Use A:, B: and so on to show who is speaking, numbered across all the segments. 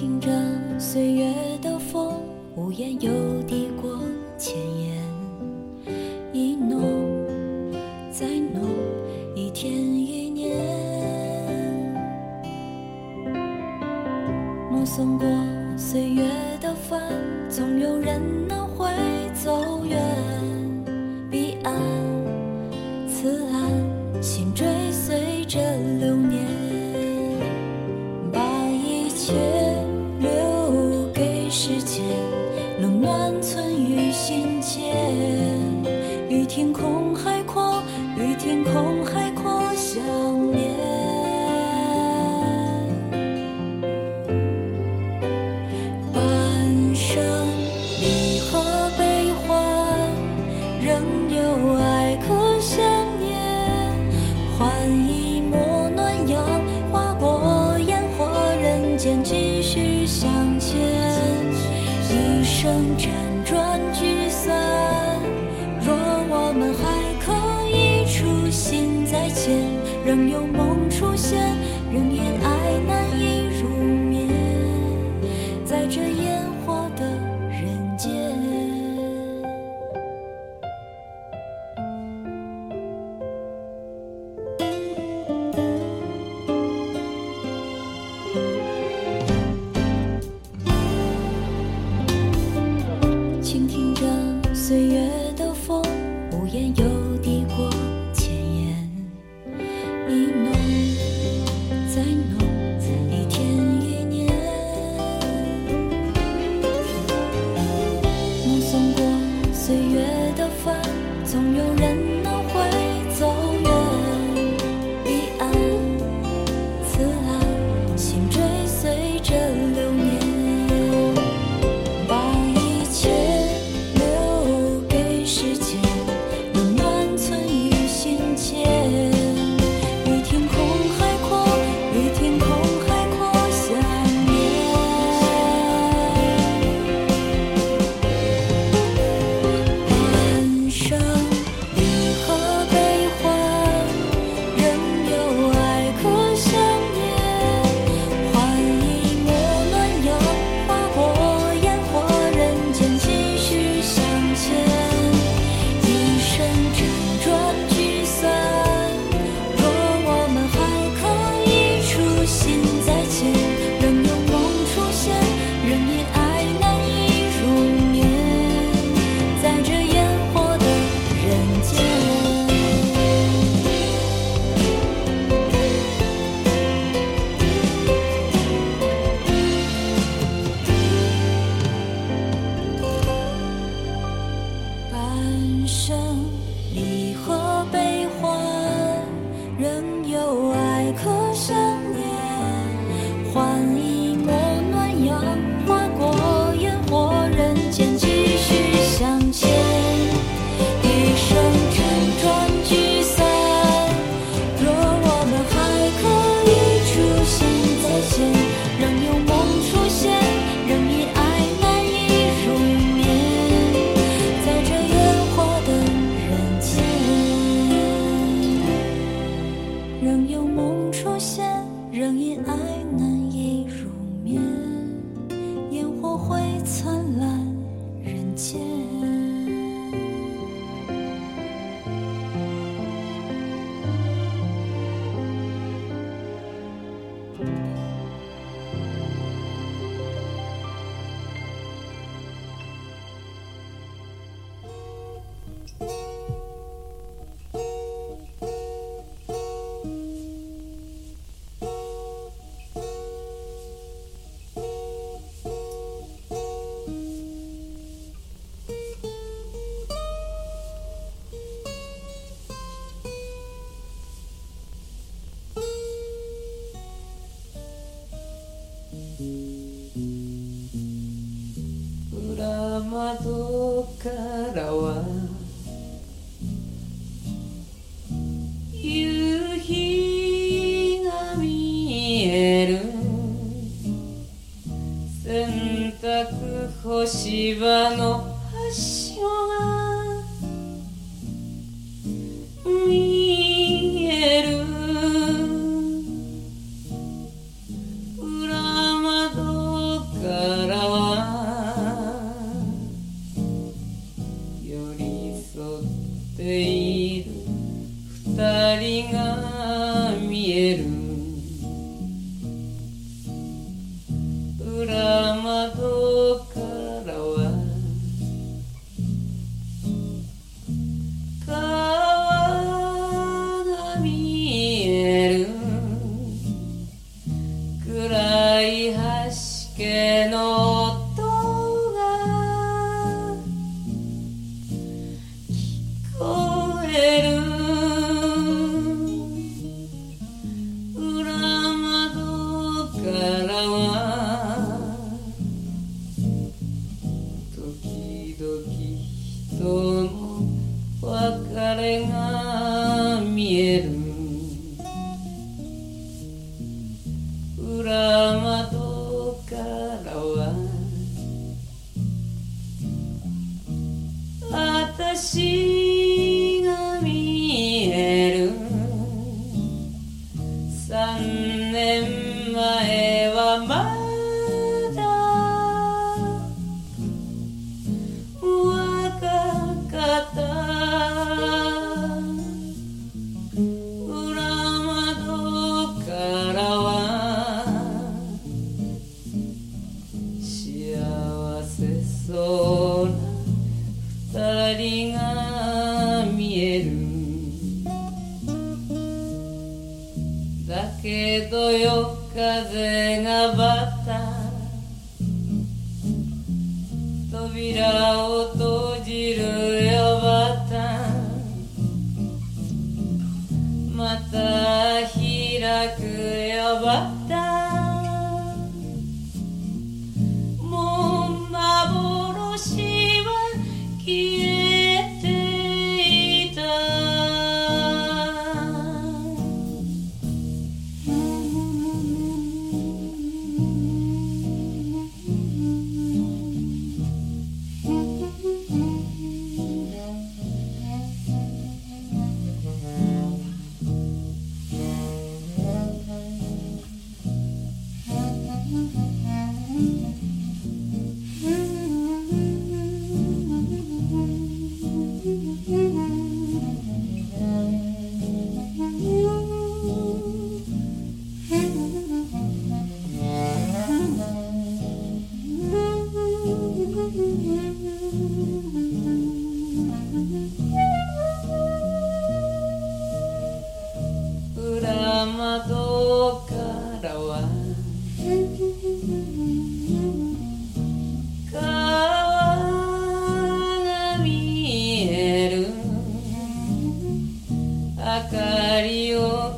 A: 听着岁月的风，无言又抵过千言。一浓再浓，一天一年。目送过岁月的帆，总有人能会走远彼岸。Shiva.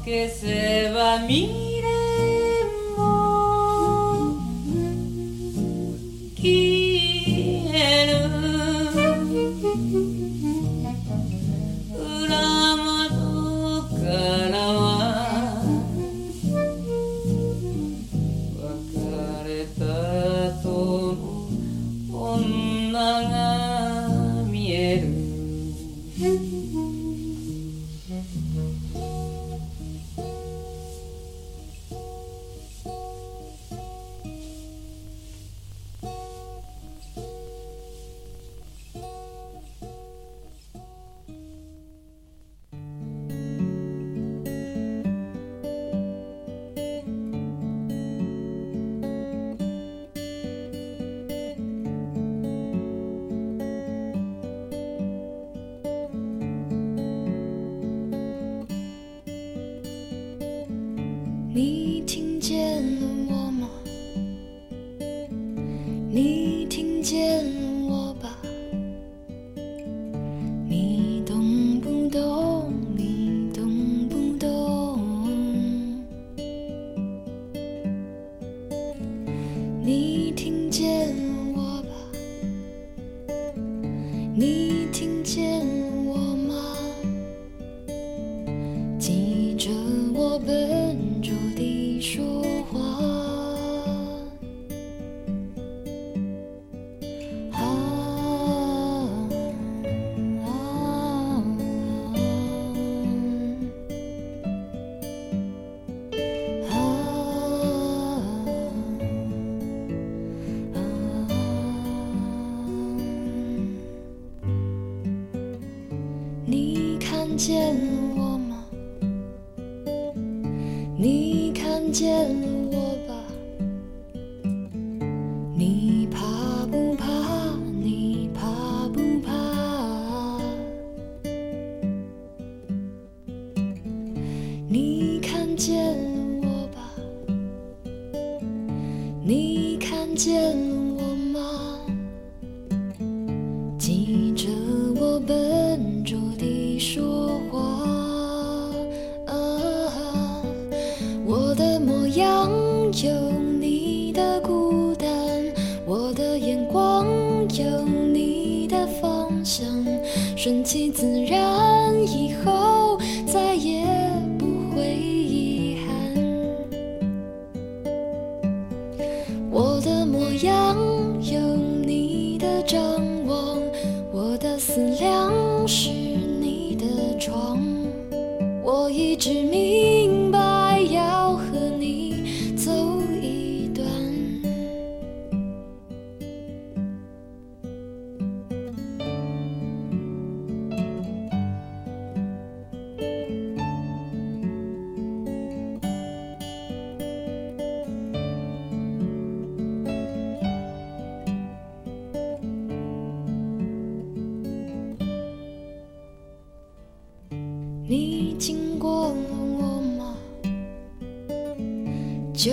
A: que se va a mí. 有你
B: 的孤单，我的眼光有你的方向，顺其自然，以后你经过了我吗？就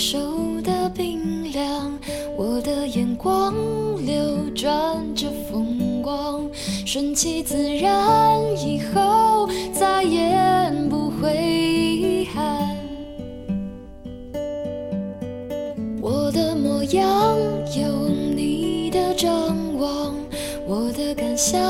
B: 手的冰凉，我的眼光流转着风光，顺其自然，以后再也不会遗憾。我的模样有你的张望，我的感想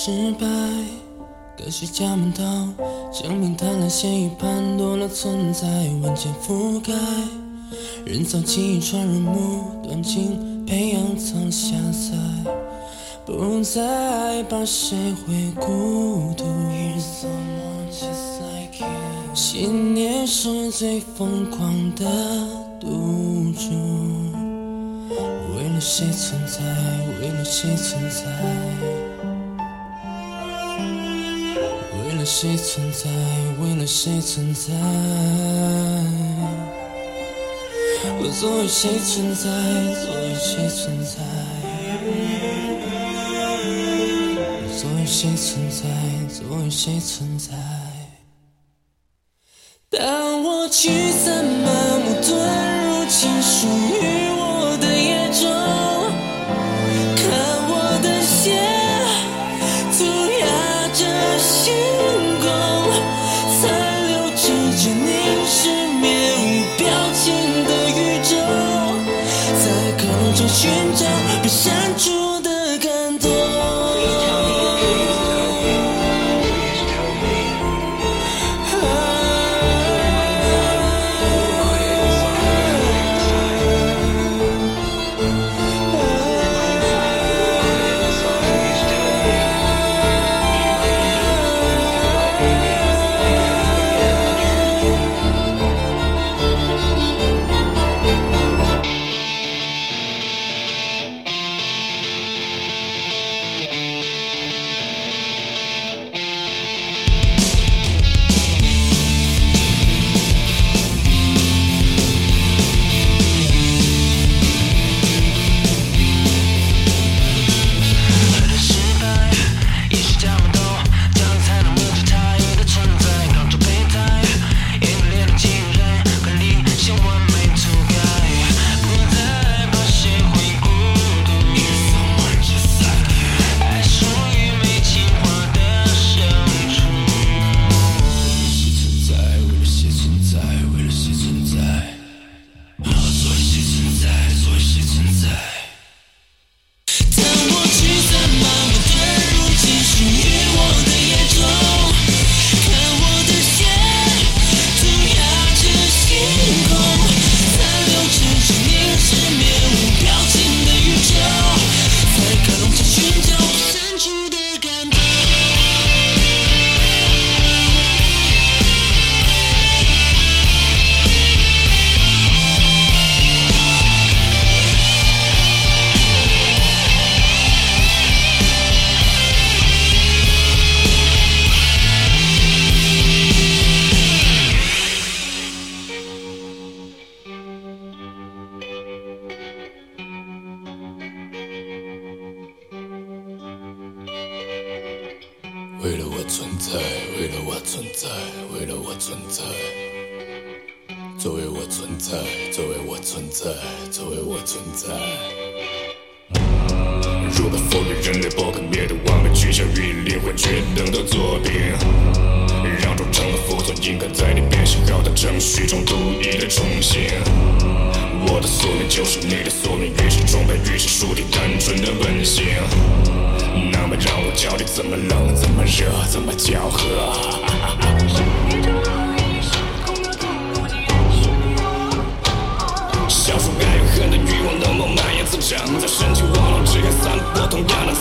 C: 失败，割碎家门刀，生命贪婪咸鱼判多了存在，万千覆盖，人造记忆传入目断情，培养藏下载，不再把谁会孤独。信念是最疯狂的赌注，为了谁存在？为了谁存在？了谁存在？为了谁存在？我作为谁存在？作为谁存在？我作为谁存在？作为谁存在？
D: 在，作为我存在。如果否定人类不可灭的完美，趋向于灵魂，绝等到作品。让忠诚的服从，应该在你变形绕的程序中独一的重新。我的宿命就是你的宿命，于是崇拜，于是树立单纯的本性。那么让我教你怎么冷，怎么热，怎么交合。
E: 啊啊啊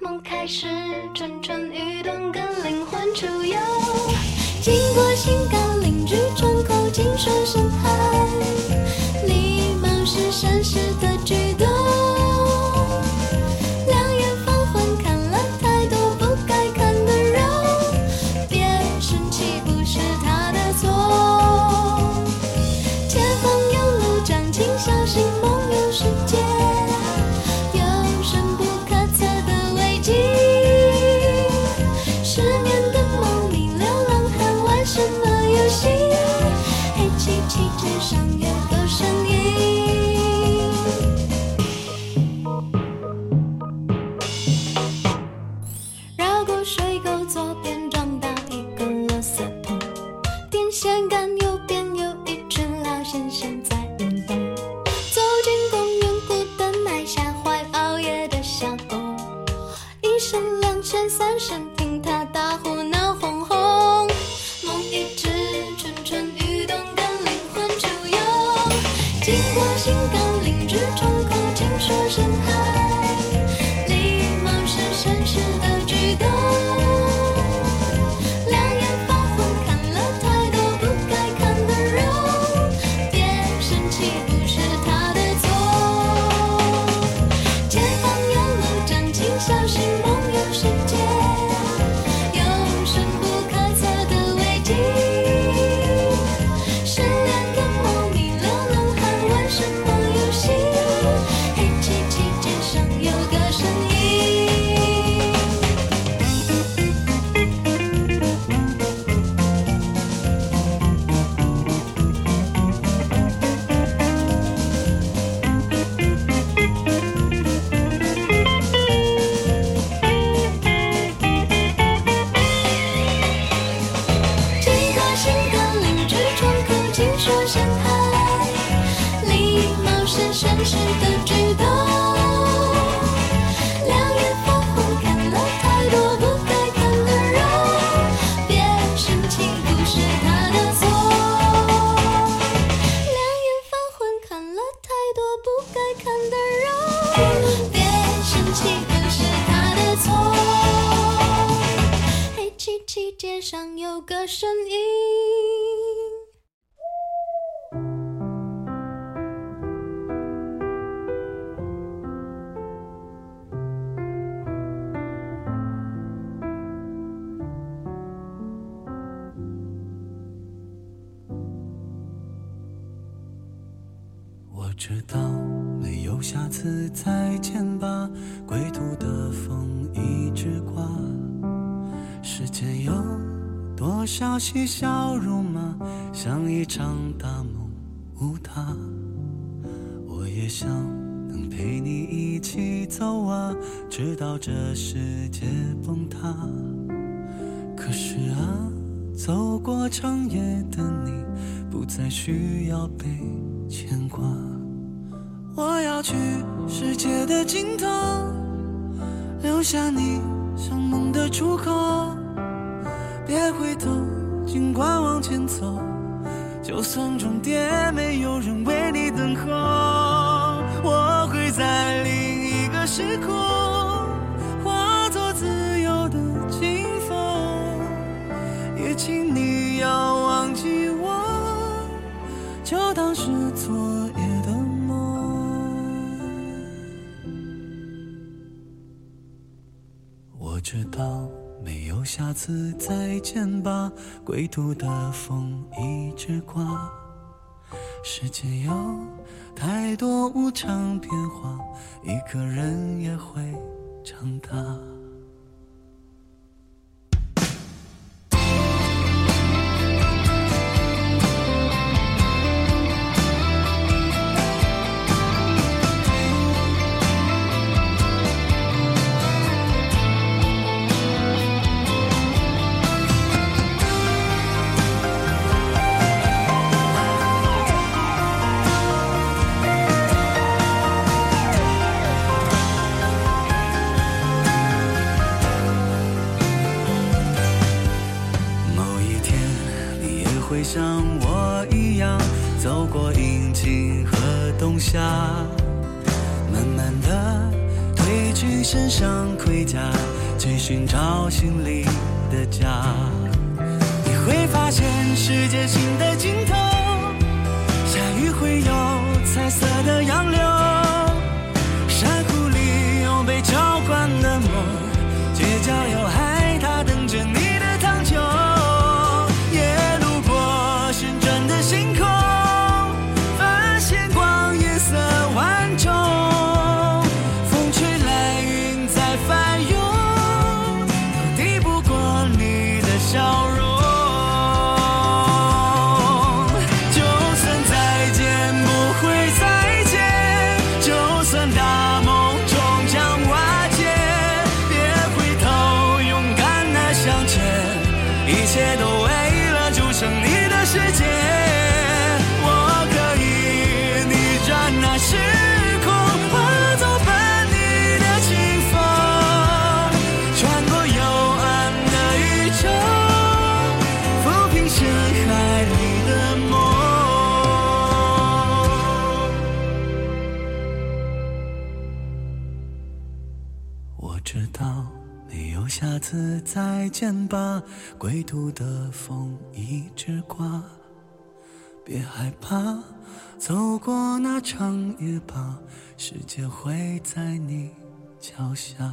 E: 梦开始蠢蠢欲动，跟灵魂出游。经过性感邻居窗口，清爽身材，礼貌是绅士的。相跟一
F: うん。你笑容吗？像一场大梦，无他。我也想能陪你一起走啊，直到这世界崩塌。可是啊，走过长夜的你不再需要被牵挂。我要去世界的尽头，留下你像梦的出口，别回头。尽管往前走就算终点没有人为你等候我会在另一个时空化作自由的清风也请你要忘记我就当是昨夜的梦。我知道下次再见吧归途的风一直刮。世间有太多无常变化一个人也会长大。杨柳再见吧，归途的风一直刮。别害怕，走过那长夜吧，世界会在你脚下。